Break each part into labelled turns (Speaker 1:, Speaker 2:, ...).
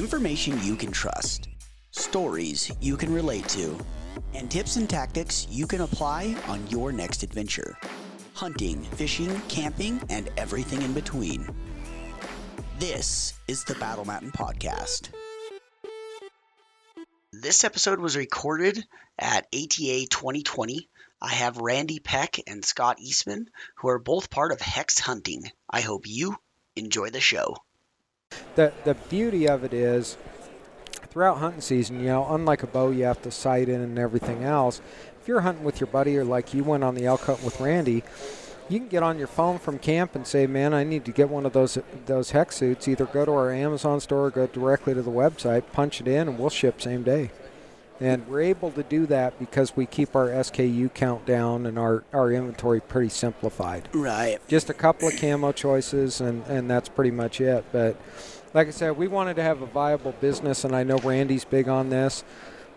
Speaker 1: information you can trust, stories you can relate to, and tips and tactics you can apply on your next adventure hunting, fishing, camping, and everything in between. This is the Battle Mountain Podcast. This episode was recorded at ATA 2020. I have Randy Peck and Scott Eastman, who are both part of HECS Hunting. I hope you enjoy the show.
Speaker 2: The the beauty of it is throughout hunting season, you know, unlike a bow you have to sight in and everything else, if you're hunting with your buddy or like you went on the elk hunt with Randy, you can get on your phone from camp and say, "Man, I need to get one of those those HECS suits." Either go to our Amazon store or go directly to the website, punch it in, and we'll ship same day. And we're able to do that because we keep our SKU count down and our, our inventory pretty simplified.
Speaker 1: Right.
Speaker 2: Just a couple of camo choices, and, and that's pretty much it. But like I said, we wanted to have a viable business, and I know Randy's big on this.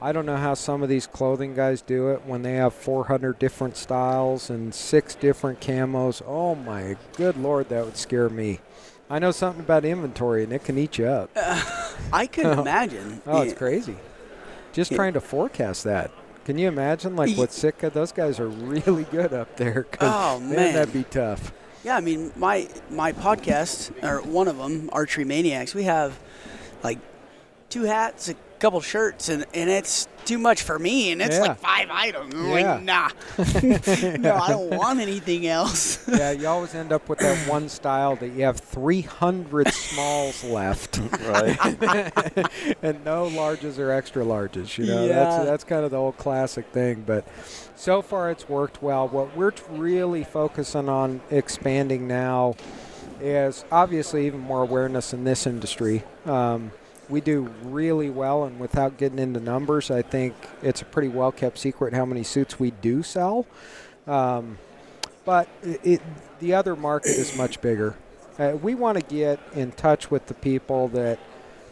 Speaker 2: I don't know how some of these clothing guys do it when they have 400 different styles and six different camos. Oh my good lord, that would scare me. I know something about inventory, and it can eat you up.
Speaker 1: Uh, I can imagine.
Speaker 2: Oh, it's crazy. Just yeah. trying to forecast that. Can you imagine, like, what Sitka? Those guys are really good up there.
Speaker 1: oh man.
Speaker 2: man, that'd be tough.
Speaker 1: Yeah, I mean, my my podcast or one of them, Archery Maniacs. We have like two hats, a couple shirts, and, and it's too much for me. And it's yeah. like five items. I'm yeah. like, nah, no, I don't want anything else.
Speaker 2: yeah, you always end up with that one style that you have 300 smalls left, right? and no larges or extra larges. You know, yeah. that's that's kind of the old classic thing, but. So far, it's worked well. What we're really focusing on expanding now is obviously even more awareness in this industry. Um, we do really well, and without getting into numbers, I think it's a pretty well kept secret how many suits we do sell. Um, but it, it, the other market is much bigger. Uh, we want to get in touch with the people that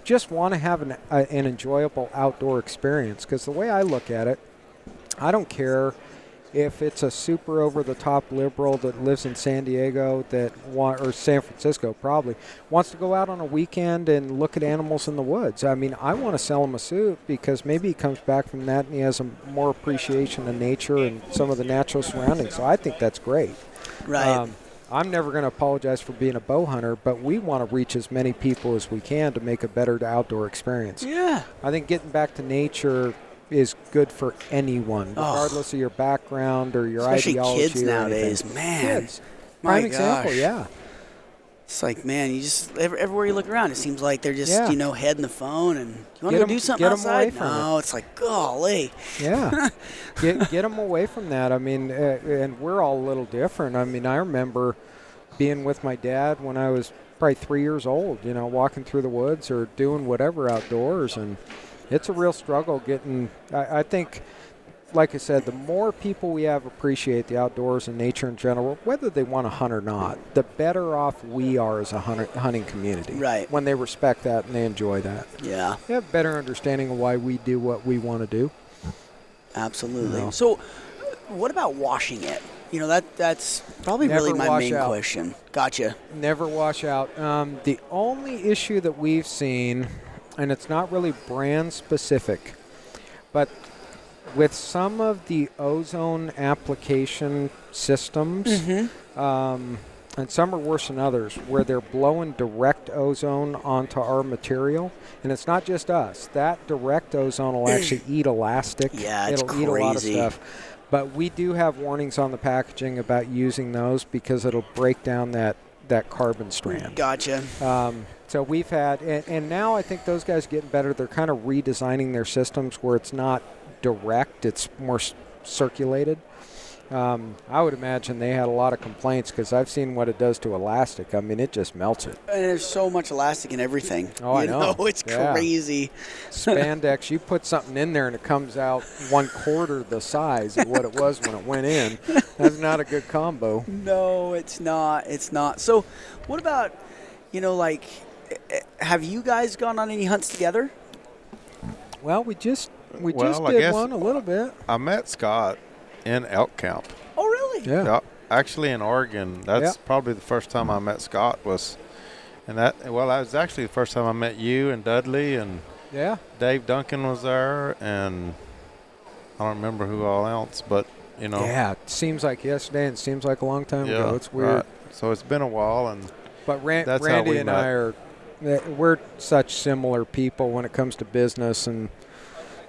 Speaker 2: just want to have an, uh, an enjoyable outdoor experience. Because the way I look at it, I don't care if it's a super over the top liberal that lives in San Diego that want or San Francisco probably wants to go out on a weekend and look at animals in the woods. I mean, I want to sell him a suit because maybe he comes back from that and he has a more appreciation of nature and some of the natural surroundings. So I think that's great.
Speaker 1: Right. Um,
Speaker 2: I'm never going to apologize for being a bow hunter, but we want to reach as many people as we can to make a better outdoor experience.
Speaker 1: Yeah.
Speaker 2: I think getting back to nature is good for anyone, regardless oh. of your background or your
Speaker 1: Especially
Speaker 2: ideology.
Speaker 1: kids nowadays,
Speaker 2: anything.
Speaker 1: man.
Speaker 2: Kids. Prime example, yeah.
Speaker 1: It's like, man, you just everywhere you look around, it seems like they're just, yeah. you know, head in the phone and you want to go do something outside. no,
Speaker 2: it.
Speaker 1: it's like, golly.
Speaker 2: Yeah, get get them away from that. I mean, uh, and we're all a little different. I mean, I remember being with my dad when I was probably three years old. You know, walking through the woods or doing whatever outdoors, and it's a real struggle getting. I, I, think, like I said, the more people we have appreciate the outdoors and nature in general, whether they want to hunt or not, the better off we are as a hunting community.
Speaker 1: Right.
Speaker 2: When they respect that and they enjoy that.
Speaker 1: Yeah.
Speaker 2: They have better understanding of why we do what we want to do.
Speaker 1: Absolutely. So, what about washing it? You know that that's probably
Speaker 2: Never
Speaker 1: really my main
Speaker 2: out.
Speaker 1: question. Gotcha.
Speaker 2: Never wash out. Um, the only issue that we've seen and it's not really brand specific, but with some of the ozone application systems,
Speaker 1: mm-hmm.
Speaker 2: um, and some are worse than others, where they're blowing direct ozone onto our material. And it's not just us. That direct ozone will actually eat elastic.
Speaker 1: Yeah, it's
Speaker 2: it'll
Speaker 1: crazy.
Speaker 2: eat a lot of stuff. But we do have warnings on the packaging about using those because it'll break down that, that carbon strand.
Speaker 1: Gotcha.
Speaker 2: Um, so we've had, and, and now I think those guys are getting better. They're kind of redesigning their systems where it's not direct; it's more circulated. Um, I would imagine they had a lot of complaints because I've seen what it does to elastic. I mean, it just melts it.
Speaker 1: And there's so much elastic in everything.
Speaker 2: Oh, I know.
Speaker 1: know. It's
Speaker 2: yeah.
Speaker 1: crazy.
Speaker 2: Spandex, you put something in there and it comes out one quarter the size of what it was when it went in. That's not a good combo.
Speaker 1: No, it's not. It's not. So, what about, you know, like have you guys gone on any hunts together?
Speaker 2: Well, we just we
Speaker 3: well,
Speaker 2: just did one a little bit.
Speaker 3: I met Scott in elk camp.
Speaker 1: Oh, really?
Speaker 2: Yeah. yeah
Speaker 3: actually, in Oregon, that's yeah. probably the first time I met Scott was And that well, that was actually the first time I met you and Dudley and
Speaker 2: Yeah.
Speaker 3: Dave Duncan was there, and I don't remember who all else, but you know,
Speaker 2: Yeah. It seems like yesterday and it seems like a long time
Speaker 3: yeah,
Speaker 2: ago. It's weird.
Speaker 3: right. So it's been a while, and
Speaker 2: But Ran-
Speaker 3: That's how
Speaker 2: Randy
Speaker 3: we
Speaker 2: and
Speaker 3: met.
Speaker 2: I are we're such similar people when it comes to business and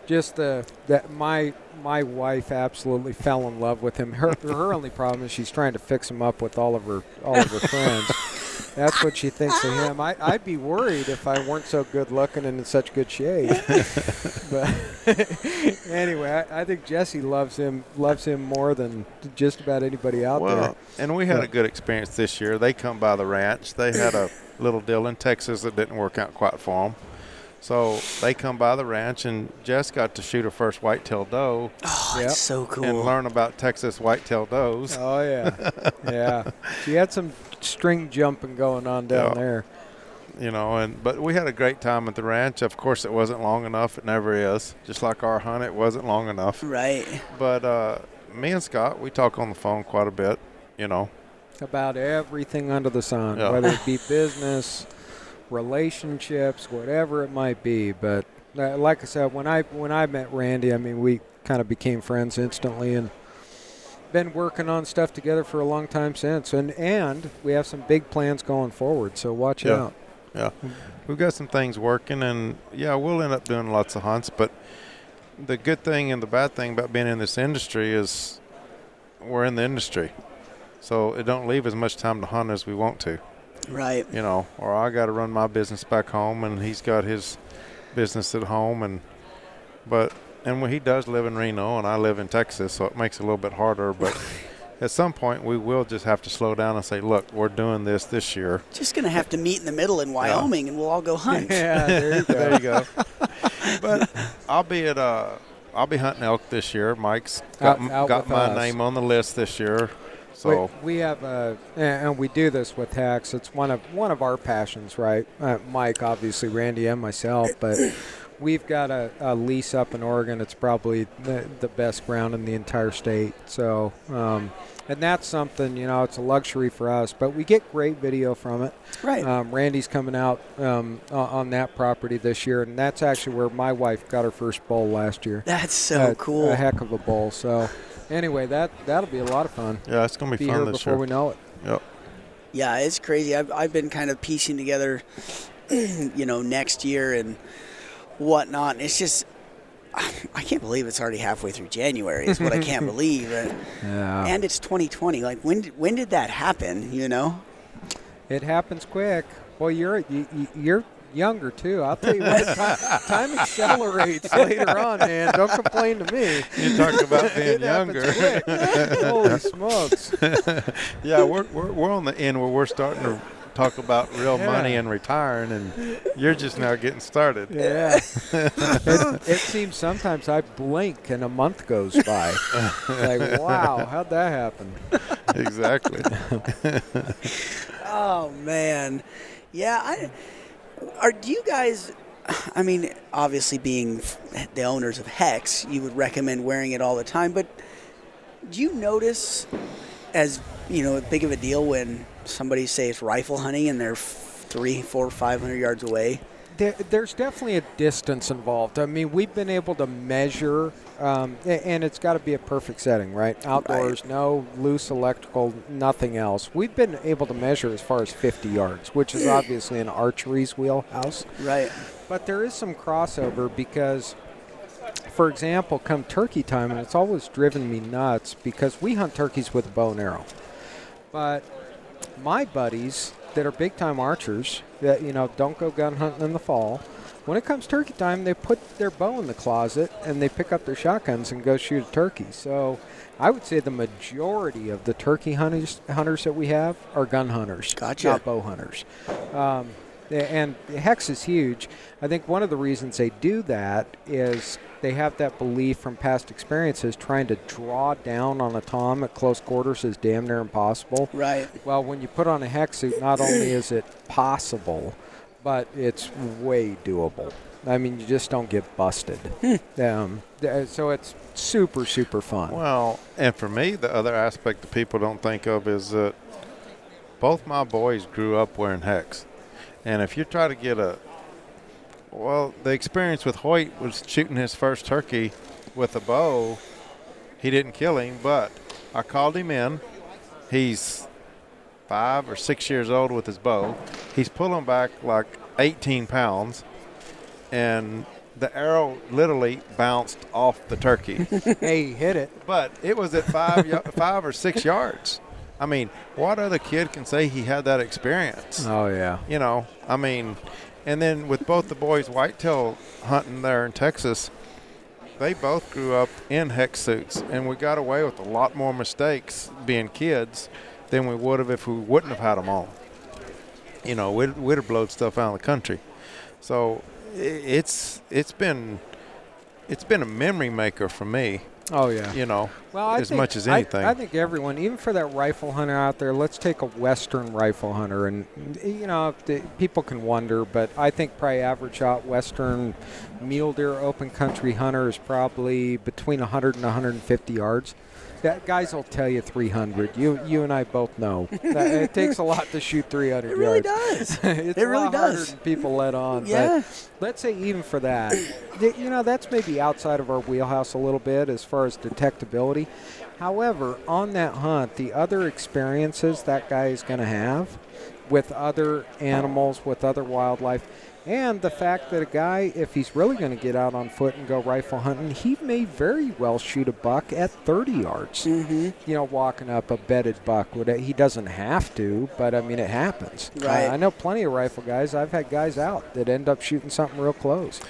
Speaker 2: just the that my my wife absolutely fell in love with him. Her her only problem is she's trying to fix him up with all of her all of her friends. That's what she thinks of him. I, I'd be worried if I weren't so good looking and in such good shape. but anyway, I, I think Jesse loves him loves him more than just about anybody out there.
Speaker 3: well, and we had
Speaker 2: Yeah.
Speaker 3: a good experience this year. They come by the ranch. They had a little deal in Texas that didn't work out quite for them. So they come by the ranch, and Jess got to shoot her first whitetail doe
Speaker 1: Oh,
Speaker 2: Yep.
Speaker 1: it's so cool.
Speaker 3: and learn about Texas whitetail does.
Speaker 2: Oh yeah, yeah. She had some string jumping going on down
Speaker 3: Yeah.
Speaker 2: there.
Speaker 3: you know and but we had a great time at the ranch of course it wasn't long enough it never is just like our hunt it wasn't long enough
Speaker 1: right.
Speaker 3: but uh me and scott we talk on the phone quite a bit you know
Speaker 2: About everything under the sun,
Speaker 3: Yeah.
Speaker 2: whether it be business, relationships, whatever it might be. But uh, like I said, when I when I met Randy, I mean, we kind of became friends instantly, and been working on stuff together for a long time since. And and we have some big plans going forward. So watch
Speaker 3: Yeah.
Speaker 2: out.
Speaker 3: yeah mm-hmm. we've got some things working and yeah we'll end up doing lots of hunts but the good thing and the bad thing about being in this industry is we're in the industry so it don't leave as much time to hunt as we want to
Speaker 1: Right.
Speaker 3: you know, or I got to run my business back home, and he's got his business at home, and but and when he does live in Reno, and I live in Texas, so it makes it a little bit harder. But at some point, we will just have to slow down and say, look, we're doing this this year.
Speaker 1: Just gonna have to meet in the middle in Wyoming, and we'll all go hunt.
Speaker 2: Yeah, there you go.
Speaker 3: there you go. but I'll be at uh, I'll be hunting elk this year. Mike's got,
Speaker 2: Out- out
Speaker 3: got my
Speaker 2: us.
Speaker 3: name on the list this year, so
Speaker 2: we, we have a, and we do this with HECS. It's one of one of our passions, right? Uh, Mike, obviously, Randy, and myself, but we've got a, a lease up in Oregon. It's probably the, the best ground in the entire state. So, um, and that's something you know, it's a luxury for us, but we get great video from it.
Speaker 1: Right.
Speaker 2: Um, Randy's coming out um, on that property this year, and that's actually where my wife got her first bull last year.
Speaker 1: That's so
Speaker 2: Uh,
Speaker 1: cool.
Speaker 2: A heck of a bull. So, anyway, that that'll be a lot of fun
Speaker 3: yeah, it's gonna be,
Speaker 2: be
Speaker 3: fun
Speaker 2: here
Speaker 3: this
Speaker 2: before
Speaker 3: year.
Speaker 2: we know it.
Speaker 3: Yep.
Speaker 1: Yeah, it's crazy. I've, I've been kind of piecing together, you know, next year and whatnot. It's just, I can't believe it's already halfway through January. Is what I can't believe. Uh,
Speaker 2: Yeah.
Speaker 1: And it's 2020. Like when did, when did that happen? You know?
Speaker 2: It happens quick. Well, you're you, you- you're younger too. I'll tell you what, time, time accelerates later on, man. Don't complain to me.
Speaker 3: You talk about being
Speaker 2: happens
Speaker 3: younger.
Speaker 2: Holy smokes!
Speaker 3: Yeah, we're, we're, we're on the end where we're starting to talk about real
Speaker 2: Yeah.
Speaker 3: money and retiring, and you're just now getting started.
Speaker 2: Yeah. it, it seems sometimes I blink and a month goes by. like, wow, how'd that happen?
Speaker 3: Exactly.
Speaker 1: Oh man, yeah. I, are do you guys? I mean, obviously, being the owners of HECS, you would recommend wearing it all the time. But do you notice, as you know, a big of a deal when somebody say it's rifle hunting and they're three, four, five hundred yards away?
Speaker 2: There, there's definitely a distance involved. I mean, we've been able to measure, um, and it's got to be a perfect setting, right? Outdoors, no loose electrical, nothing else. We've been able to measure as far as 50 yards, which is obviously an archery's wheelhouse.
Speaker 1: Right.
Speaker 2: But there is some crossover because, for example, come turkey time, and it's always driven me nuts because we hunt turkeys with a bow and arrow. But my buddies that are big time archers that you know don't go gun hunting in the fall, when it comes turkey time, they put their bow in the closet and they pick up their shotguns and go shoot a turkey. So. I would say the majority of the turkey hunters, hunters that we have are gun hunters,
Speaker 1: Gotcha.
Speaker 2: not bow hunters. Um, and HECS is huge. I think one of the reasons they do that is they have that belief from past experiences trying to draw down on a tom at close quarters is damn near impossible.
Speaker 1: Right.
Speaker 2: Well, when you put on a HECS suit, not only is it possible, but it's way doable. I mean, you just don't get busted. um, so it's super, super fun.
Speaker 3: Well, and for me, the other aspect that people don't think of is that both my boys grew up wearing HECS. And if you try to get a, well, the experience with Hoyt was shooting his first turkey with a bow. He didn't kill him, but I called him in. He's five or six years old with his bow. He's pulling back like 18 pounds, and the arrow literally bounced off the turkey.
Speaker 2: hey, he hit it.
Speaker 3: But it was at five, five or six yards. I mean, what other kid can say he had that experience?
Speaker 2: Oh yeah.
Speaker 3: You know, I mean, and then with both the boys whitetail hunting there in Texas, they both grew up in HECS suits, and we got away with a lot more mistakes being kids than we would have if we wouldn't have had them on. You know, we'd, we'd have blown stuff out of the country. So it's it's been it's been a memory maker for me
Speaker 2: Oh yeah.
Speaker 3: You know,
Speaker 2: well, I
Speaker 3: as
Speaker 2: think,
Speaker 3: much as anything.
Speaker 2: I, I, think everyone, even for that rifle hunter out there, let's take a Western rifle hunter, and you know, the, people can wonder, but I think probably average out Western mule deer open country hunter is probably between 100 and 150 yards. That guys will tell you 300. You you and I both know it takes a lot to shoot 300
Speaker 1: it really
Speaker 2: yards.
Speaker 1: does.
Speaker 2: it's
Speaker 1: it really
Speaker 2: does. people let on.
Speaker 1: Yeah.
Speaker 2: But let's say even for that, you know, that's maybe outside of our wheelhouse a little bit as far as detectability. However, on that hunt, the other experiences that guy is going to have with other animals, with other wildlife and the fact that a guy, if he's really going to get out on foot and go rifle hunting, he may very well shoot a buck at 30 yards.
Speaker 1: Mm-hmm.
Speaker 2: You know, walking up a bedded buck. He doesn't have to, but I mean, it happens.
Speaker 1: Right.
Speaker 2: Uh, I know plenty of rifle guys. I've had guys out that end up shooting something real close.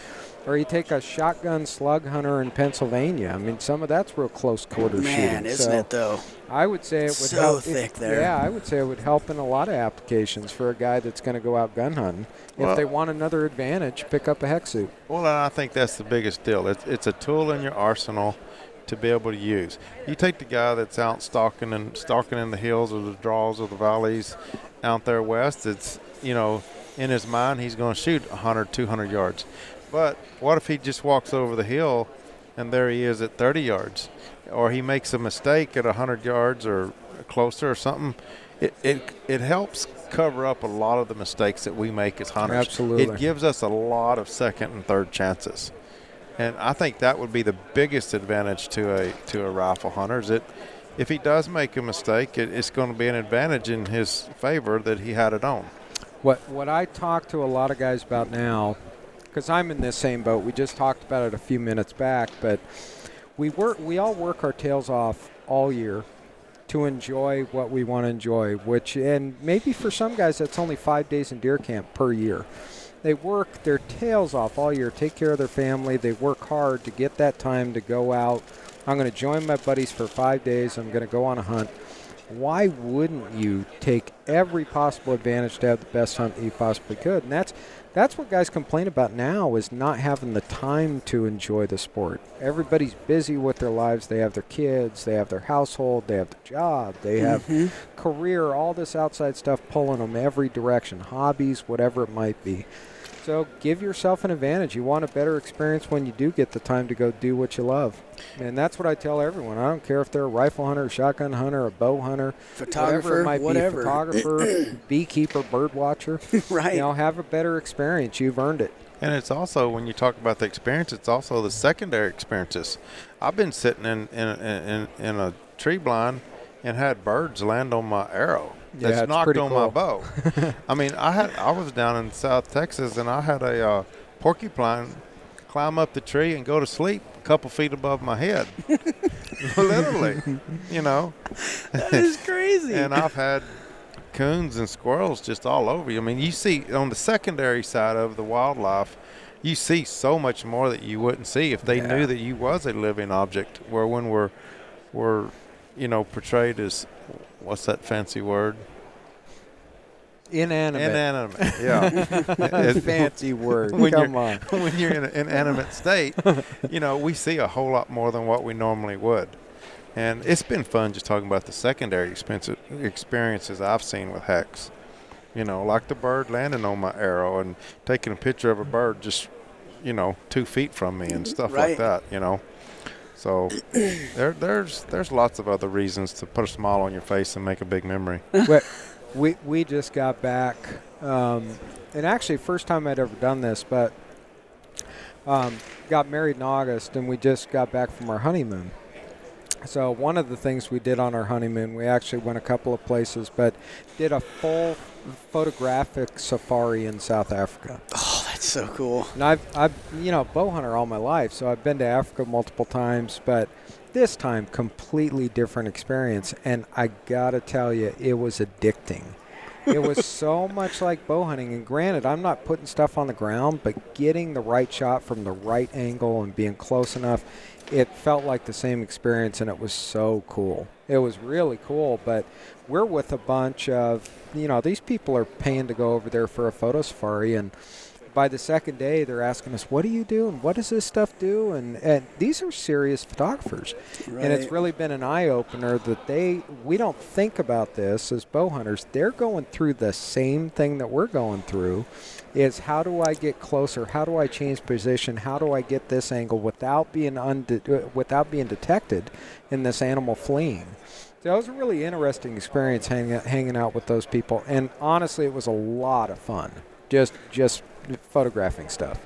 Speaker 2: Or you take a shotgun slug hunter in Pennsylvania. I mean, some of that's real close quarter
Speaker 1: Man,
Speaker 2: shooting.
Speaker 1: Man, isn't
Speaker 2: so
Speaker 1: it though?
Speaker 2: I would say it would
Speaker 1: so
Speaker 2: help.
Speaker 1: thick
Speaker 2: it,
Speaker 1: there.
Speaker 2: Yeah, I would say it would help in a lot of applications for a guy that's going to go out gun hunting.
Speaker 3: Well,
Speaker 2: if they want another advantage, pick up a hex suit.
Speaker 3: Well, I think that's the biggest deal. It's, it's a tool in your arsenal to be able to use. You take the guy that's out stalking and stalking in the hills or the draws or the valleys out there west. It's you know in his mind he's going to shoot 100, 200 yards. But what if he just walks over the hill and there he is at 30 yards? Or he makes a mistake at 100 yards or closer or something. It, it, it helps cover up a lot of the mistakes that we make as hunters.
Speaker 2: Absolutely.
Speaker 3: It gives us a lot of second and third chances. And I think that would be the biggest advantage to a to a rifle hunter is that if he does make a mistake, it, it's going to be an advantage in his favor that he had it on.
Speaker 2: What what I talk to a lot of guys about now because I'm in this same boat. We just talked about it a few minutes back, but we work. We all work our tails off all year to enjoy what we want to enjoy. Which, and maybe for some guys, that's only five days in deer camp per year. They work their tails off all year, take care of their family. They work hard to get that time to go out. I'm going to join my buddies for five days. I'm going to go on a hunt why wouldn't you take every possible advantage to have the best hunt you possibly could? And that's that's what guys complain about now is not having the time to enjoy the sport. Everybody's busy with their lives. They have their kids, they have their household, they have their job, they have
Speaker 1: mm-hmm.
Speaker 2: career, all this outside stuff pulling them every direction, hobbies, whatever it might be. So give yourself an advantage. You want a better experience when you do get the time to go do what you love. And that's what I tell everyone. I don't care if they're a rifle hunter, a shotgun hunter, a bow hunter,
Speaker 1: photographer,
Speaker 2: whatever it might
Speaker 1: whatever.
Speaker 2: be, photographer, beekeeper, bird watcher.
Speaker 1: right.
Speaker 2: You know, have a better experience. You've earned it.
Speaker 3: And it's also when you talk about the experience, it's also the secondary experiences. I've been sitting in in in, in a tree blind and had birds land on my arrow that's
Speaker 2: yeah,
Speaker 3: nocked on
Speaker 2: cool.
Speaker 3: my bow. I mean, I had I was down in South Texas and I had a uh, porcupine climb up the tree and go to sleep a couple feet above my head, literally. you know,
Speaker 1: that is crazy.
Speaker 3: and I've had coons and squirrels just all over you. I mean, you see on the secondary side of the wildlife. You see so much more that you wouldn't see if they
Speaker 2: yeah.
Speaker 3: knew that you was a living object. Where when we're, we're, you know, portrayed as what's that fancy word?
Speaker 2: Inanimate.
Speaker 3: Inanimate. Yeah.
Speaker 2: fancy word.
Speaker 3: When
Speaker 2: Come on.
Speaker 3: when you're in an inanimate state, you know, we see a whole lot more than what we normally would. And it's been fun just talking about the secondary experiences I've seen with HECS. You know, like the bird landing on my arrow and taking a picture of a bird just, you know, two feet from me and stuff
Speaker 1: right.
Speaker 3: like that. You know, so there, there's there's lots of other reasons to put a smile on your face and make a big memory.
Speaker 2: we we just got back um, and actually, first time I'd ever done this, but um, got married in August, and we just got back from our honeymoon. So one of the things we did on our honeymoon, we actually went a couple of places, but did a full photographic safari in South Africa.
Speaker 1: That's so cool.
Speaker 2: And I've, I've, you know, bow hunter all my life, so I've been to Africa multiple times, but this time completely different experience. And I gotta tell you, it was addicting. it was so much like bow hunting. And granted, I'm not putting stuff on the ground, but getting the right shot from the right angle and being close enough, it felt like the same experience, and it was so cool. It was really cool, but we're with a bunch of, you know, these people are paying to go over there for a photo safari, and by the second day, they're asking us, "What do you do? And what does this stuff do?" And, and these are serious photographers,
Speaker 1: Right.
Speaker 2: and it's really been an eye opener that they we don't think about this as bow hunters. They're going through the same thing that we're going through. Is how do I get closer? How do I change position? How do I get this angle without being unde- uh, without being detected in this animal fleeing? So it was a really interesting experience hanging hanging out with those people, and honestly, it was a lot of fun. Just just photographing stuff.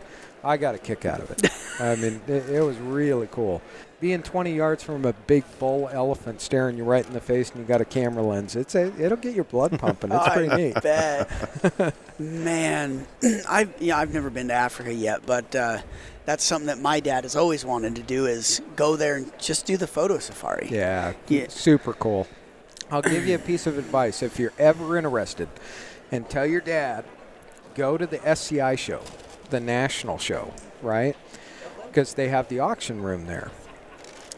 Speaker 2: I got a kick out of it. I mean, it, it was really cool. Being 20 yards from a big bull elephant staring you right in the face, and you got a camera lens. It's a, it'll get your blood pumping. It's pretty
Speaker 1: I
Speaker 2: neat.
Speaker 1: bet. Man, I've yeah, I've never been to Africa yet, but uh, that's something that my dad has always wanted to do is go there and just do the photo safari.
Speaker 2: Yeah,
Speaker 1: Yeah.
Speaker 2: super cool. I'll give you a piece of advice if you're ever interested, and tell your dad, go to the SCI show, the national show, right? Because they have the auction room there,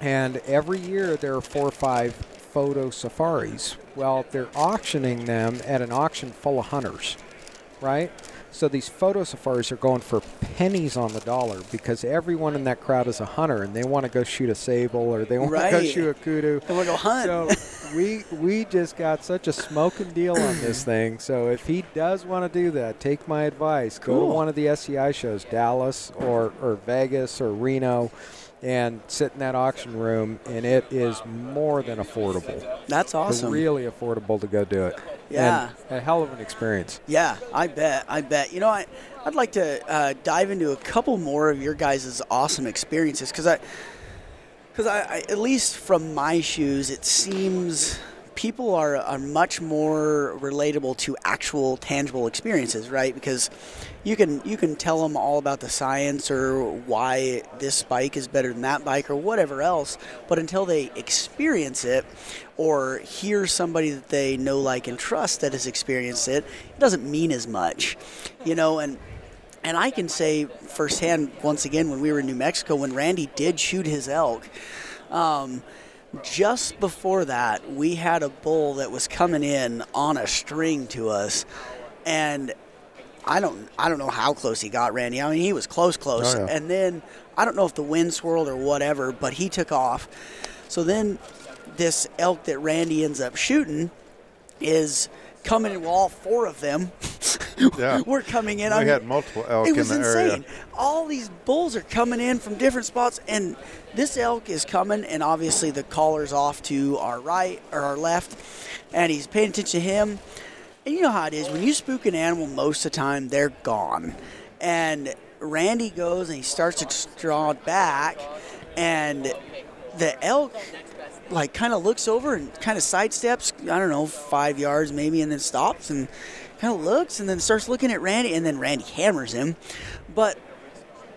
Speaker 2: and every year there are four or five photo safaris. Well, they're auctioning them at an auction full of hunters, right? So these photo safaris are going for pennies on the dollar because everyone in that crowd is a hunter and they want to go shoot a sable or they want to go shoot a kudu.
Speaker 1: I want to go hunt.
Speaker 2: So we we just got such a smoking deal on this thing. So if he does want to do that, take my advice. Go to one of the SCI shows, Dallas or or Vegas or Reno, and sit in that auction room, and it is more than affordable.
Speaker 1: that's awesome.
Speaker 2: Really affordable to go do it.
Speaker 1: Yeah.
Speaker 2: And a hell of an experience.
Speaker 1: Yeah, I bet. I bet. You know, I, I'd like to uh, dive into a couple more of your guys' awesome experiences because I, because I, I, at least from my shoes, it seems people are, are much more relatable to actual tangible experiences, right? Because you can you can tell them all about the science or why this bike is better than that bike or whatever else, but until they experience it or hear somebody that they know, like, and trust that has experienced it, it doesn't mean as much, you know. And and I can say firsthand, once again, when we were in New Mexico, when Randy did shoot his elk, um, just before that, we had a bull that was coming in on a string to us, and I don't, I don't know how close he got Randy. I mean, he was close, close,
Speaker 3: Oh, yeah.
Speaker 1: and then I don't know if the wind swirled or whatever, but he took off. So then, this elk that Randy ends up shooting is coming in. Well, all four of them
Speaker 3: Yeah.
Speaker 1: were coming in.
Speaker 3: We
Speaker 1: I mean,
Speaker 3: had multiple elk
Speaker 1: it
Speaker 3: in
Speaker 1: was
Speaker 3: the
Speaker 1: insane.
Speaker 3: area.
Speaker 1: All these bulls are coming in from different spots, and this elk is coming, and obviously the collar's off to our right or our left, and he's paying attention to him. And you know how it is when you spook an animal, most of the time they're gone. And Randy goes and he starts to draw it back, and the elk like kind of looks over and kind of sidesteps, I don't know, five yards maybe, and then stops and kind of looks and then starts looking at Randy, and then Randy hammers him. But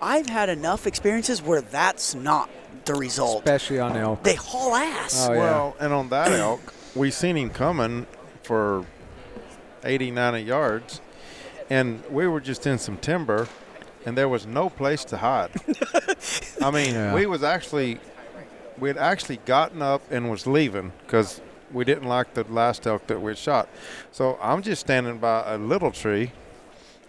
Speaker 1: I've had enough experiences where that's not the result.
Speaker 2: Especially on elk.
Speaker 1: They haul ass.
Speaker 2: Oh, yeah.
Speaker 3: Well, and on that elk, we seen him coming for 80, 90 yards, and we were just in some timber, and there was no place to hide. I mean,
Speaker 2: Yeah.
Speaker 3: we was actually, we had actually gotten up and was leaving because we didn't like the last elk that we had shot. So I'm just standing by a little tree,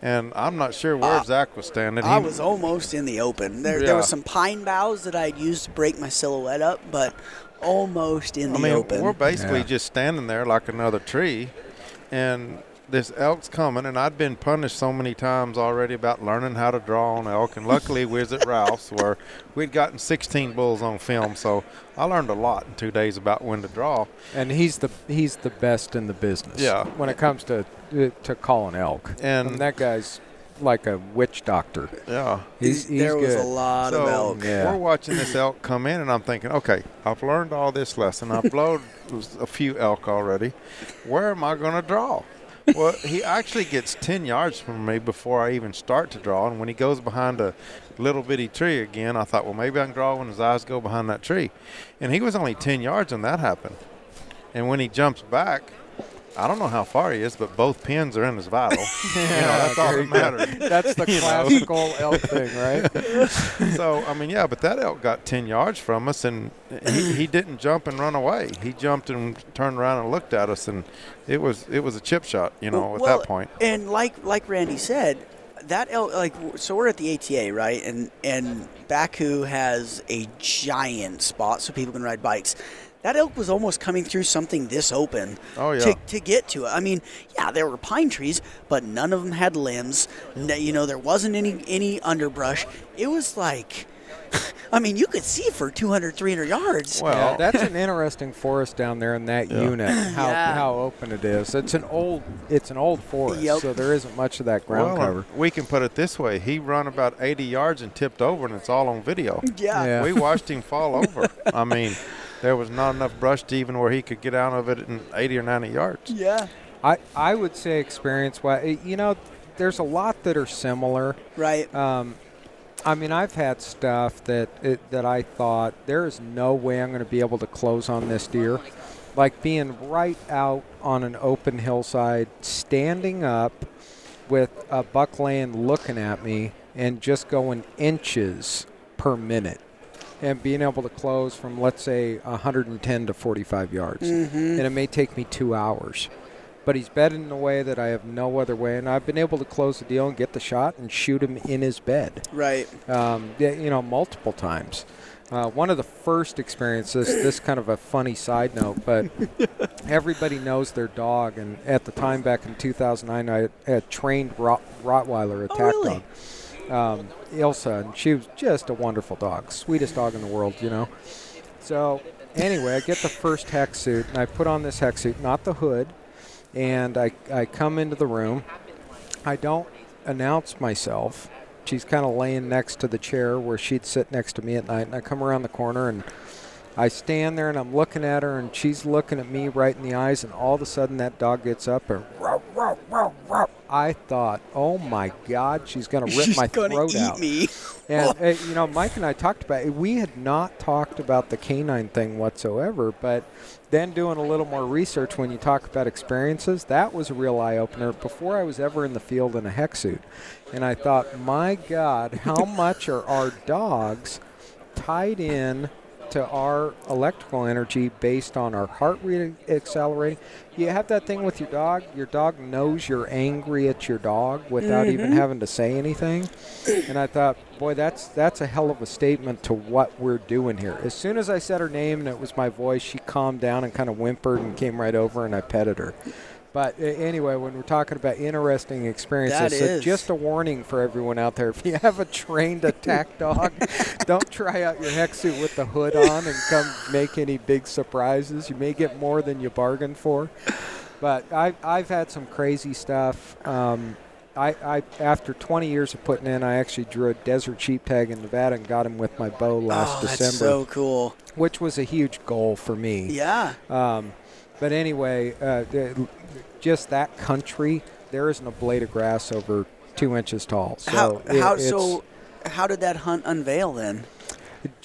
Speaker 3: and I'm not sure where
Speaker 1: Uh,
Speaker 3: Zach was standing.
Speaker 1: I was almost in the open. There, there
Speaker 3: Yeah.
Speaker 1: was some pine boughs that I'd used to break my silhouette up, but almost in the
Speaker 3: I mean,
Speaker 1: open.
Speaker 3: we're basically
Speaker 2: Yeah.
Speaker 3: just standing there like another tree, and this elk's coming, and I'd been punished so many times already about learning how to draw on elk. And luckily, we was at Ralph's where we'd gotten 16 bulls on film, so I learned a lot in two days about when to draw.
Speaker 2: And he's the he's the best in the business.
Speaker 3: Yeah.
Speaker 2: When it comes to uh, to calling elk,
Speaker 3: And-
Speaker 2: and that guy's like a witch doctor.
Speaker 3: Yeah.
Speaker 2: He's, he's
Speaker 1: there was
Speaker 2: good.
Speaker 1: a lot of elk.
Speaker 2: Yeah.
Speaker 3: we're watching this elk come in, and I'm thinking, okay, I've learned all this lesson. I've blowed a few elk already. Where am I going to draw? Well, he actually gets 10 yards from me before I even start to draw. And when he goes behind a little bitty tree again, I thought, well, maybe I can draw when his eyes go behind that tree. And he was only 10 yards when that happened. And when he jumps back, I don't know how far he is, but both pins are in his vital. you know, that's all that matters.
Speaker 2: That's the classical elk thing, right?
Speaker 3: so I mean, yeah, but that elk got ten yards from us, and he, he didn't jump and run away. He jumped and turned around and looked at us, and it was it was a chip shot, you know, at
Speaker 1: Well,
Speaker 3: that point.
Speaker 1: And like like Randy said, that elk, like so we're at the ATA, right? And and Bakcou has a giant spot so people can ride bikes. That elk was almost coming through something this open
Speaker 3: Oh, yeah.
Speaker 1: to, to get to it. I mean, yeah, there were pine trees, but none of them had limbs. You know, there wasn't any any underbrush. It was like, I mean, you could see for 200, 300 yards.
Speaker 3: Well,
Speaker 2: Yeah, that's an interesting forest down there in that
Speaker 3: Yeah.
Speaker 2: unit. How
Speaker 1: Yeah.
Speaker 2: how open it is. It's an old it's an old forest,
Speaker 1: Yep.
Speaker 2: so there isn't much of that ground
Speaker 3: well,
Speaker 2: cover.
Speaker 3: Uh, we can put it this way: he run about eighty yards and tipped over, and it's all on video.
Speaker 1: yeah.
Speaker 2: Yeah.
Speaker 3: We watched him fall over. I mean, there was not enough brush to even where he could get out of it in eighty or ninety yards.
Speaker 1: Yeah.
Speaker 2: I I would say experience wise, you know, there's a lot that are similar.
Speaker 1: Right.
Speaker 2: Um, I mean, I've had stuff that it, that I thought there is no way I'm going to be able to close on this deer, like being right out on an open hillside, standing up with a buck laying looking at me, and just going inches per minute, and being able to close from let's say 110 to 45 yards, and it may take me two hours. But he's bedded in a way that I have no other way, and I've been able to close the deal and get the shot and shoot him in his bed,
Speaker 1: Right.
Speaker 2: um, you know, multiple times. Uh, one of the first experiences, this kind of a funny side note, but everybody knows their dog, and at the time back in 2009, I had trained Rot- Rottweiler, a
Speaker 1: Oh, really?
Speaker 2: dog, um, Ilsa, and she was just a wonderful dog, sweetest dog in the world, you know. So anyway, I get the first HECS suit, and I put on this HECS suit, not the hood, and I, I come into the room. I don't announce myself. She's kind of laying next to the chair where she'd sit next to me at night, and I come around the corner and I stand there and I'm looking at her, and she's looking at me right in the eyes, and all of a sudden that dog gets up and row, row, row, row. I thought, oh my God, she's going to rip
Speaker 1: She's
Speaker 2: my
Speaker 1: gonna
Speaker 2: throat
Speaker 1: eat
Speaker 2: out.
Speaker 1: me.
Speaker 2: And uh, you know, Mike and I talked about it. We had not talked about the canine thing whatsoever, but then doing a little more research when you talk about experiences, that was a real eye opener. Before I was ever in the field in a HECS suit, and I thought, my God, how much are our dogs tied in to our electrical energy based on our heart rate accelerating. You have that thing with your dog. Your dog knows you're angry at your dog without even mm-hmm. having to say anything. And I thought, boy, that's that's a hell of a statement to what we're doing here. As soon as I said her name and it was my voice, she calmed down and kind of whimpered and came right over and I petted her. But anyway, when we're talking about interesting experiences, so just a warning for everyone out there: if you have a trained attack dog, don't try out your HECS suit with the hood on and come make any big surprises. You may get more than you bargained for. But I've I've had some crazy stuff. Um, I, I after 20 years of putting in, I actually drew a desert sheep tag in Nevada and got him with my bow last
Speaker 1: oh,
Speaker 2: December,
Speaker 1: that's so cool.
Speaker 2: which was a huge goal for me.
Speaker 1: Yeah.
Speaker 2: Um, but anyway, uh, just that country, there isn't a blade of grass over two inches tall. So
Speaker 1: how
Speaker 2: it-
Speaker 1: how so how did that hunt unveil then?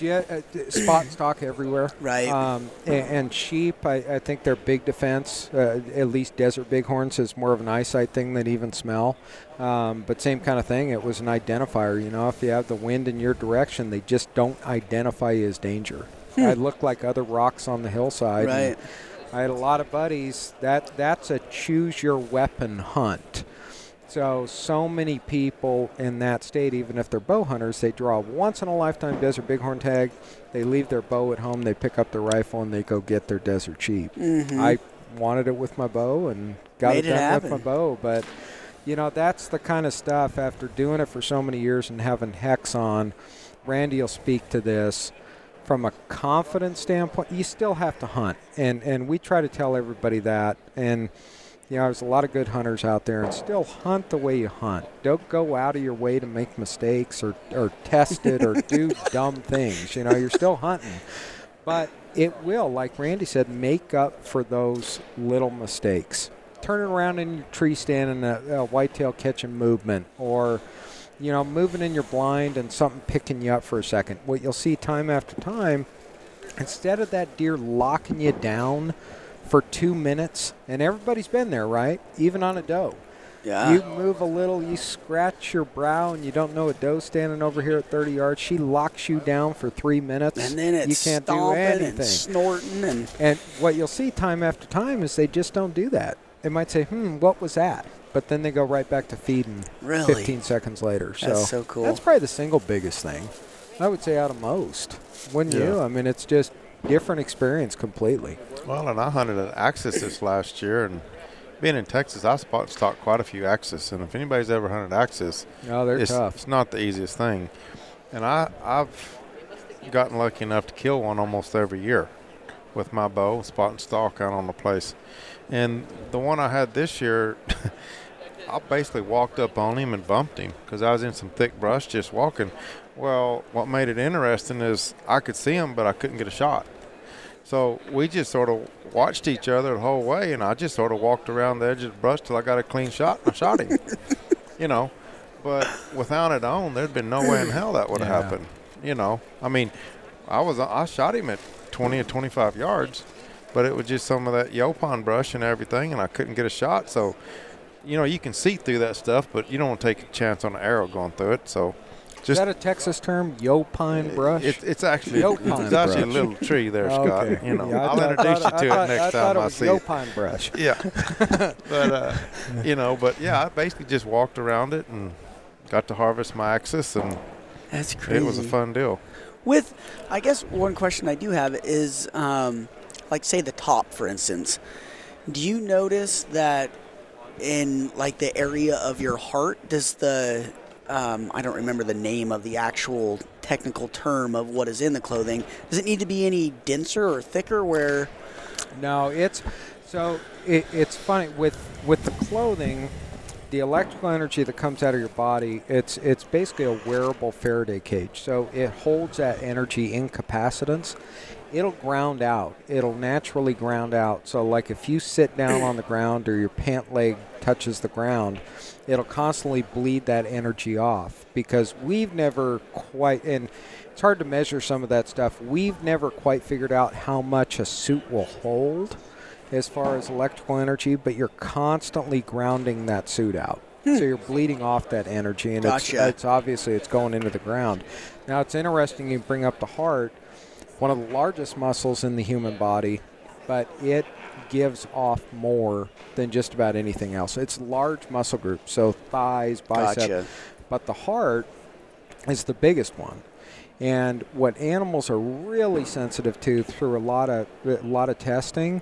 Speaker 2: uh, spot and stock everywhere.
Speaker 1: Right.
Speaker 2: Um, and, and sheep, I, I think they're big defense. Uh, at least desert bighorns is more of an eyesight thing than even smell. Um, but same kind of thing. It was an identifier. You know, if you have the wind in your direction, they just don't identify you as danger. I look like other rocks on the hillside. and
Speaker 1: Right.
Speaker 2: I had a lot of buddies. That that's a choose your weapon hunt. So so many people in that state, even if they're bow hunters, they draw once in a lifetime desert bighorn tag. They leave their bow at home. They pick up their rifle and they go get their desert sheep. Mm-hmm. I wanted it with my bow and got
Speaker 1: Made
Speaker 2: it
Speaker 1: it
Speaker 2: done
Speaker 1: happen.
Speaker 2: with my bow. But you know, that's the kind of stuff. After doing it for so many years and having HECS on, Randy will speak to this. From a confidence standpoint, you still have to hunt, and and we try to tell everybody that. And you know, there's a lot of good hunters out there, and still hunt the way you hunt. Don't go out of your way to make mistakes or or test it or do dumb things. You know, you're still hunting, but it will, like Randy said, make up for those little mistakes. Turning around in your tree stand and a, a whitetail catching movement, or you know, moving in your blind and something picking you up for a second. What you'll see time after time, instead of that deer locking you down for two minutes, and everybody's been there, right? Even on a doe.
Speaker 1: Yeah.
Speaker 2: You move a little, you scratch your brow, and you don't know a doe standing over here at 30 yards. She locks you down for three minutes.
Speaker 1: and then it's
Speaker 2: you can't do anything.
Speaker 1: and snorting and
Speaker 2: And what you'll see time after time is they just don't do that. They might say, "Hmm, what was that?" But then they go right back to feeding
Speaker 1: Really?
Speaker 2: 15 seconds later. So
Speaker 1: That's so cool.
Speaker 2: That's probably the single biggest thing. I would say out of most. Wouldn't you? I mean, it's just different experience completely.
Speaker 3: Well, and I hunted an axis this last year, and being in Texas, I spot and stock quite a few axis. And if anybody's ever hunted axis,
Speaker 2: Oh, they're
Speaker 3: it's,
Speaker 2: tough.
Speaker 3: it's not the easiest thing. And I, I've gotten lucky enough to kill one almost every year with my bow, spot and stalk out on the place. And the one I had this year, I basically walked up on him and bumped him because I was in some thick brush just walking. Well, what made it interesting is I could see him, but I couldn't get a shot. So we just sort of watched each other the whole way, and I just sort of walked around the edge of the brush till I got a clean shot and I shot him. you know, but without it on, there'd been no way in hell that would have
Speaker 2: Yeah.
Speaker 3: happened. You know, I mean, I was I shot him at 20 or 25 yards, but it was just some of that yaupon brush and everything, and I couldn't get a shot. So, you know, you can see through that stuff, but you don't want to take a chance on an arrow going through it. So,
Speaker 2: Is
Speaker 3: just
Speaker 2: that a Texas term? Yo pine brush?
Speaker 3: it, it's actually
Speaker 2: Yo
Speaker 3: it's
Speaker 2: pine
Speaker 3: actually a little tree there, Scott.
Speaker 2: okay.
Speaker 3: You know,
Speaker 2: Yeah, I
Speaker 3: I'll
Speaker 2: thought-
Speaker 3: introduce
Speaker 2: thought-
Speaker 3: you to
Speaker 2: I
Speaker 3: it next
Speaker 2: thought, I thought
Speaker 3: time
Speaker 2: it
Speaker 3: I
Speaker 2: was
Speaker 3: see
Speaker 2: yo
Speaker 3: it.
Speaker 2: pine brush.
Speaker 3: Yeah, but uh, you know, but yeah, I basically just walked around it and got to harvest my axis, and
Speaker 1: that's crazy.
Speaker 3: it was a fun deal.
Speaker 1: With, I guess one question I do have is, um, like say the top, for instance. Do you notice that in like the area of your heart, does the, um, I don't remember the name of the actual technical term of what is in the clothing. Does it need to be any denser or thicker? Where
Speaker 2: No, it's so it, it's funny with with the clothing, the electrical energy that comes out of your body. It's it's basically a wearable Faraday cage. So it holds that energy in capacitance. It'll ground out. It'll naturally ground out. So like if you sit down on the ground or your pant leg touches the ground, it'll constantly bleed that energy off because we've never quite and it's hard to measure some of that stuff. We've never quite figured out how much a suit will hold as far as electrical energy, but you're constantly grounding that suit out. Hmm. So you're bleeding off that energy, and
Speaker 1: Gotcha.
Speaker 2: it's, it's obviously it's going into the ground. Now it's interesting you bring up the heart, one of the largest muscles in the human body, but it gives off more than just about anything else. It's large muscle group, so thighs, biceps,
Speaker 1: Gotcha.
Speaker 2: but the heart is the biggest one. And what animals are really sensitive to through a lot of a lot of testing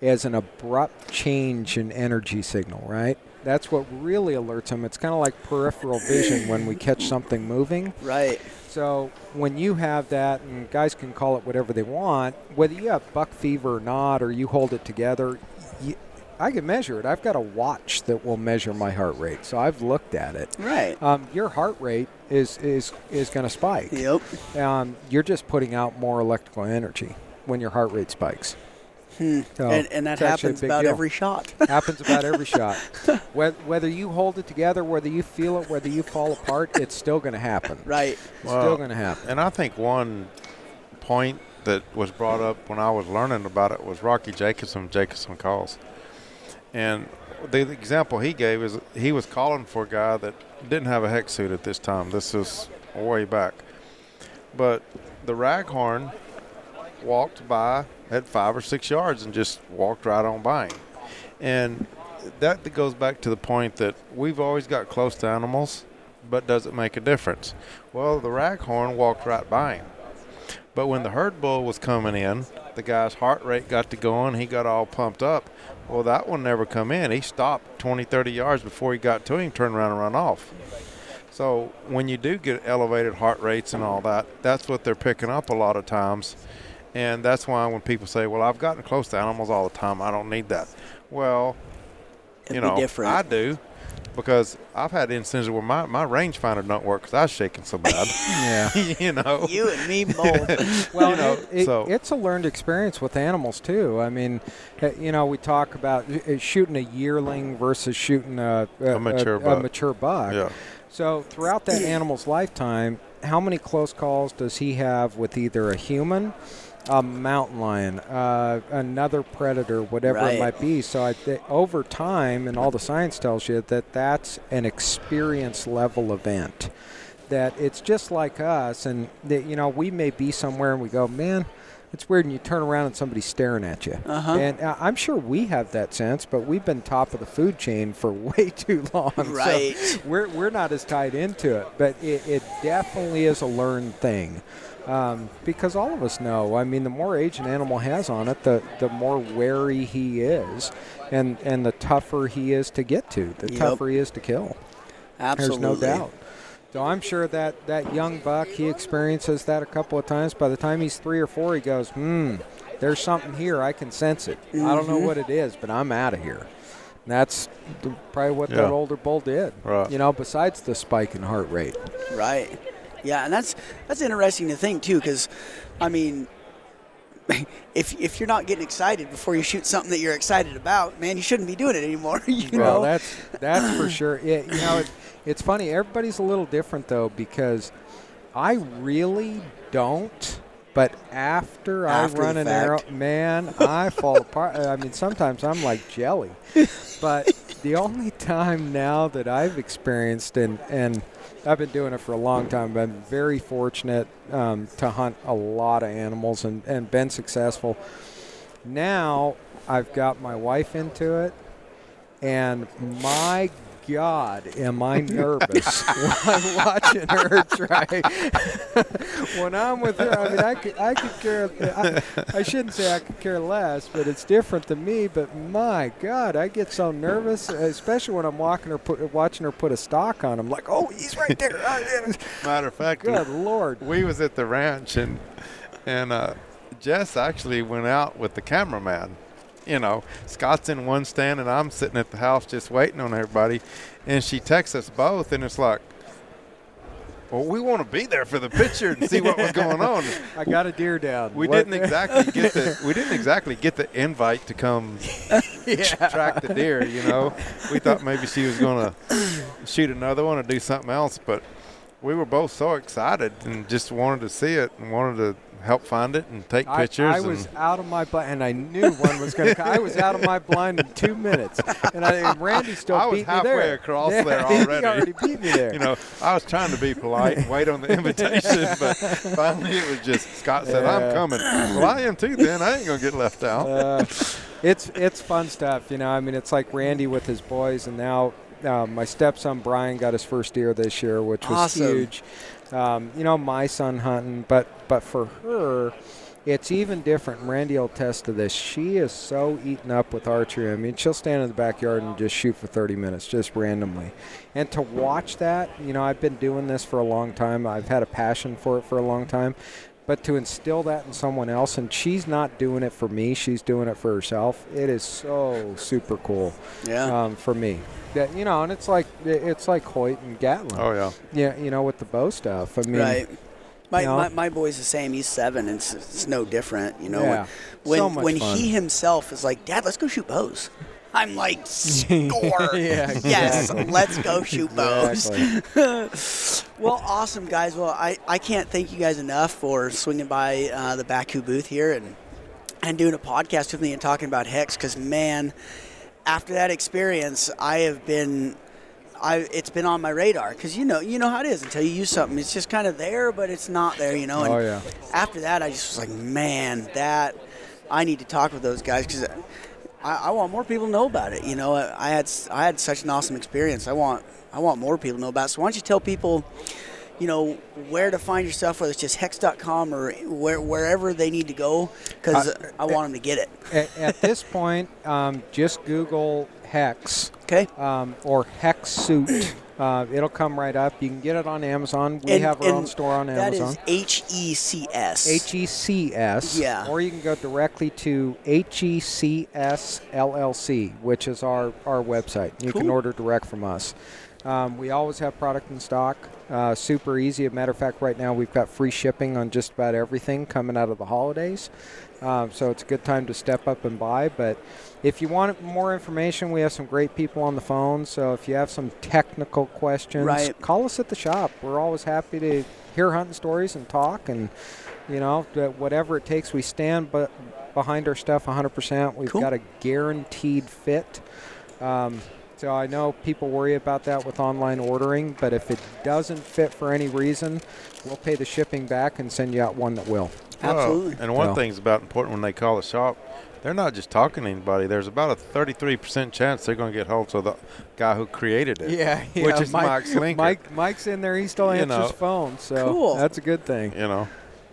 Speaker 2: is an abrupt change in energy signal, right? That's what really alerts them. It's kind of like peripheral vision when we catch something moving.
Speaker 1: right?
Speaker 2: So when you have that, and guys can call it whatever they want, whether you have buck fever or not, or you hold it together, you, I can measure it. I've got a watch that will measure my heart rate, so I've looked at it.
Speaker 1: Right.
Speaker 2: Um, your heart rate is is is going to spike.
Speaker 1: Yep.
Speaker 2: Um, you're just putting out more electrical energy when your heart rate spikes.
Speaker 1: Hmm.
Speaker 2: So
Speaker 1: and, and that
Speaker 2: it's actually a
Speaker 1: happens about
Speaker 2: deal.
Speaker 1: every shot.
Speaker 2: happens about every shot. Whether, whether you hold it together, whether you feel it, whether you fall apart, it's still going to happen.
Speaker 1: right.
Speaker 2: It's
Speaker 3: Well,
Speaker 2: still going to happen.
Speaker 3: And I think one point that was brought up when I was learning about it was Rocky Jacobsen, Jacobsen calls. And the example he gave is he was calling for a guy that didn't have a HECS suit at this time. This is way back. But the raghorn walked by at five or six yards and just walked right on by him. And that goes back to the point that we've always got close to animals, but does it make a difference? Well, the raghorn walked right by him. But when the herd bull was coming in, the guy's heart rate got to going. He got all pumped up. Well, that one never come in. He stopped 20, 30 yards before he got to him, turned around and run off. So when you do get elevated heart rates and all that, that's what they're picking up a lot of times. And that's why when people say, well, I've gotten close to animals all the time, I don't need that. Well,
Speaker 1: It'd
Speaker 3: you know,
Speaker 1: different.
Speaker 3: I do because I've had instances where my, my rangefinder don't work because I was shaking so bad.
Speaker 2: Yeah.
Speaker 3: you know.
Speaker 1: you and me both.
Speaker 2: Well,
Speaker 3: You know,
Speaker 2: it, it,
Speaker 3: so-
Speaker 2: it's a learned experience with animals too. I mean, uh, you know, we talk about uh, shooting a yearling versus shooting a,
Speaker 3: A mature
Speaker 2: a,
Speaker 3: buck.
Speaker 2: mature buck.
Speaker 3: Yeah.
Speaker 2: So throughout that animal's lifetime, how many close calls does he have with either a human, a mountain lion, uh, another predator, whatever
Speaker 1: Right.
Speaker 2: it might be? So I th- over time, and all the science tells you that that's an experience level event. That it's just like us, and that you know we may be somewhere and we go, man. It's weird, and you turn around and somebody's staring at you.
Speaker 1: Uh-huh.
Speaker 2: And uh, I'm sure we have that sense, but we've been top of the food chain for way too long. So
Speaker 1: Right.
Speaker 2: we're, we're not as tied into it, but it, it definitely is a learned thing. Um, because all of us know, I mean, the more age an animal has on it, the, the more wary he is, and, and the tougher he is to get to, the
Speaker 1: Yep.
Speaker 2: tougher he is to kill.
Speaker 1: Absolutely.
Speaker 2: There's no doubt. So I'm sure that that young buck, he experiences that a couple of times. By the time he's three or four, he goes, hmm, there's something here. I can sense it. I don't know
Speaker 1: Mhm.
Speaker 2: what it is, but I'm out of here. And that's the, probably what
Speaker 3: Yeah.
Speaker 2: that older bull did.
Speaker 3: Right.
Speaker 2: You know, besides the spike in heart rate.
Speaker 1: Right. Yeah, and that's that's interesting to think too, because I mean, if if you're not getting excited before you shoot something that you're excited about, man, you shouldn't be doing it anymore. You
Speaker 2: Well,
Speaker 1: know.
Speaker 2: that's that's for sure. It, you know, it, it's funny. Everybody's a little different though because I really don't. But after,
Speaker 1: After
Speaker 2: I run an arrow, man, I fall apart. I mean, sometimes I'm like jelly. But the only time now that I've experienced, and and I've been doing it for a long time. Been very fortunate um, to hunt a lot of animals and and been successful. Now I've got my wife into it, and my God, am I nervous when I'm watching her try. when I'm with her, I mean, I could, I could care. I, I shouldn't say I could care less, but it's different than me. But my God, I get so nervous, especially when I'm walking her, put, watching her put a stock on. I'm like, oh, he's right there.
Speaker 3: Matter of fact,
Speaker 2: Good Lord.
Speaker 3: we was at the ranch and and uh, Jess actually went out with the cameraman. You know, Scott's in one stand and I'm sitting at the house just waiting on everybody, and she texts us both, and it's like, well, we want to be there for the picture and see what was going on.
Speaker 2: I got a deer down.
Speaker 3: We
Speaker 2: What-
Speaker 3: didn't exactly get the we didn't exactly get the invite to come track the deer. You know, we thought maybe she was going to shoot another one or do something else, but we were both so excited and just wanted to see it and wanted to help find it and take
Speaker 2: I,
Speaker 3: pictures.
Speaker 2: I was out of my blind, and I knew one was going to come. I was out of my blind in two minutes, and, I, and Randy still
Speaker 3: I was
Speaker 2: beat
Speaker 3: halfway
Speaker 2: me there.
Speaker 3: across
Speaker 2: Yeah,
Speaker 3: there
Speaker 2: he
Speaker 3: already.
Speaker 2: already beat me there.
Speaker 3: you know, I was trying to be polite and wait on the invitation, but finally it was just Scott said,
Speaker 2: Yeah.
Speaker 3: "I'm coming." Well, I am too. Then I ain't gonna get left out.
Speaker 2: Uh, it's it's fun stuff, you know. I mean, it's like Randy with his boys, and now uh, my stepson Brian got his first deer this year, which was
Speaker 1: Awesome.
Speaker 2: huge. Um, you know, my son hunting, but but for her, it's even different. Randy will test to this. She is so eaten up with archery. I mean, she'll stand in the backyard and just shoot for 30 minutes, just randomly. And to watch that, you know, I've been doing this for a long time. I've had a passion for it for a long time. But to instill that in someone else, and she's not doing it for me, she's doing it for herself. It is so super cool
Speaker 1: yeah.
Speaker 2: um, for me. That you know, and it's like it's like Hoyt and Gatlin.
Speaker 3: Oh yeah.
Speaker 2: Yeah, you know, with the bow stuff. I mean,
Speaker 1: right. My,
Speaker 2: you know?
Speaker 1: my, my boy's the same. He's seven, and it's, it's no different. You know,
Speaker 2: Yeah.
Speaker 1: when
Speaker 2: So
Speaker 1: when,
Speaker 2: much
Speaker 1: when he himself is like, "Dad, let's go shoot bows," I'm like, "Score!
Speaker 2: Yeah,
Speaker 1: yes, let's go shoot bows."
Speaker 2: Exactly.
Speaker 1: well, awesome, guys. Well, I, I can't thank you guys enough for swinging by uh, the Bakcou booth here and and doing a podcast with me and talking about HECS. Because man, after that experience, I have been. I, it's been on my radar because you know you know how it is until you use something it's just kind of there but it's not there you know and
Speaker 2: Oh, yeah.
Speaker 1: after that I just was like man that I need to talk with those guys because I, I want more people to know about it you know I, had I had such an awesome experience I want I want more people to know about it so why don't you tell people you know, where to find yourself, whether it's just HECS.com or where, wherever they need to go, because uh, I want them to get it.
Speaker 2: At, at this point, um, just Google HECS.
Speaker 1: Okay.
Speaker 2: Um, or HECS Suit. Uh, it'll come right up. You can get it on Amazon. We and, have our own store on Amazon.
Speaker 1: That is H E C S.
Speaker 2: H E C S.
Speaker 1: Yeah.
Speaker 2: Or you can go directly to H E C S LLC, which is our, our website. You cool. can order direct from us. Um, we always have product in stock. Uh, super easy. As a matter of fact, right now we've got free shipping on just about everything coming out of the holidays. Um, so it's a good time to step up and buy. But if you want more information, we have some great people on the phone. So if you have some technical questions,
Speaker 1: right.
Speaker 2: call us at the shop. We're always happy to hear hunting stories and talk. And, you know, whatever it takes, we stand but behind our stuff 100%. We've
Speaker 1: cool.
Speaker 2: got a guaranteed fit. Um, so I know people worry about that with online ordering, but if it doesn't fit for any reason, we'll pay the shipping back and send you out one that will.
Speaker 1: Absolutely.
Speaker 3: and one so. thing's about important when they call a shop, they're not just talking to anybody. There's about a 33% chance they're going to get hold of the guy who created it.
Speaker 2: Yeah, yeah.
Speaker 3: Which is Mike, Mike Slinker.
Speaker 2: Mike, Mike's in there. He still answers you know, phone. So
Speaker 1: cool.
Speaker 2: that's a good thing.
Speaker 3: You know.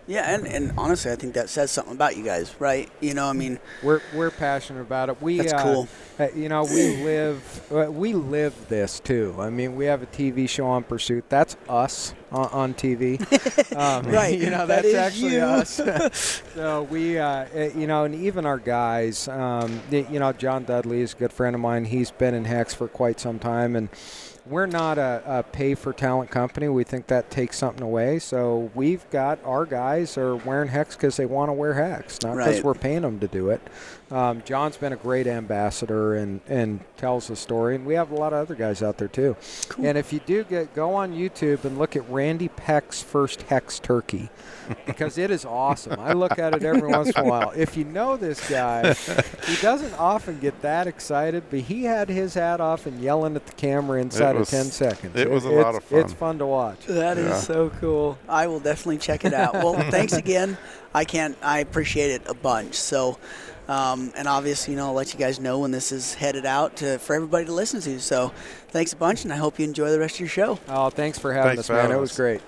Speaker 1: Yeah, and, and honestly, I think that says something about you guys, right? You know, I mean,
Speaker 2: we're we're passionate about it. We
Speaker 1: that's
Speaker 2: uh,
Speaker 1: cool.
Speaker 2: Uh, you know, we live uh, we live this too. I mean, we have a TV show on Pursuit. That's us on, on TV.
Speaker 1: um, right.
Speaker 2: You know,
Speaker 1: that
Speaker 2: that's actually
Speaker 1: you.
Speaker 2: us. so we, uh, you know, and even our guys. Um, you know, John Dudley is a good friend of mine. He's been in HECS for quite some time, and we're not a, a, pay for talent company. We think that takes something away. So we've got our guys are wearing HECS because they want to wear HECS, not because
Speaker 1: right.
Speaker 2: we're paying them to do it. Um, John's been a great ambassador and, and tells the story, and we have a lot of other guys out there too.
Speaker 1: Cool.
Speaker 2: And if you do get go on YouTube and look at Randy Peck's first HECS turkey, because it is awesome. I look at it every once in a while. If you know this guy, he doesn't often get that excited, but he had his hat off and yelling at the camera inside
Speaker 3: was,
Speaker 2: of 10 seconds.
Speaker 3: It, it was a lot of fun.
Speaker 2: It's fun to watch.
Speaker 1: That is
Speaker 3: yeah.
Speaker 1: so cool. I will definitely check it out. Well, thanks again. I can't. I appreciate it a bunch. So. Um, and obviously, you know, I'll let you guys know when this is headed out to, for everybody to listen to. So thanks a bunch, and I hope you enjoy the rest of your show.
Speaker 2: Oh, thanks for having
Speaker 3: thanks
Speaker 2: us, man.
Speaker 3: It
Speaker 2: was great.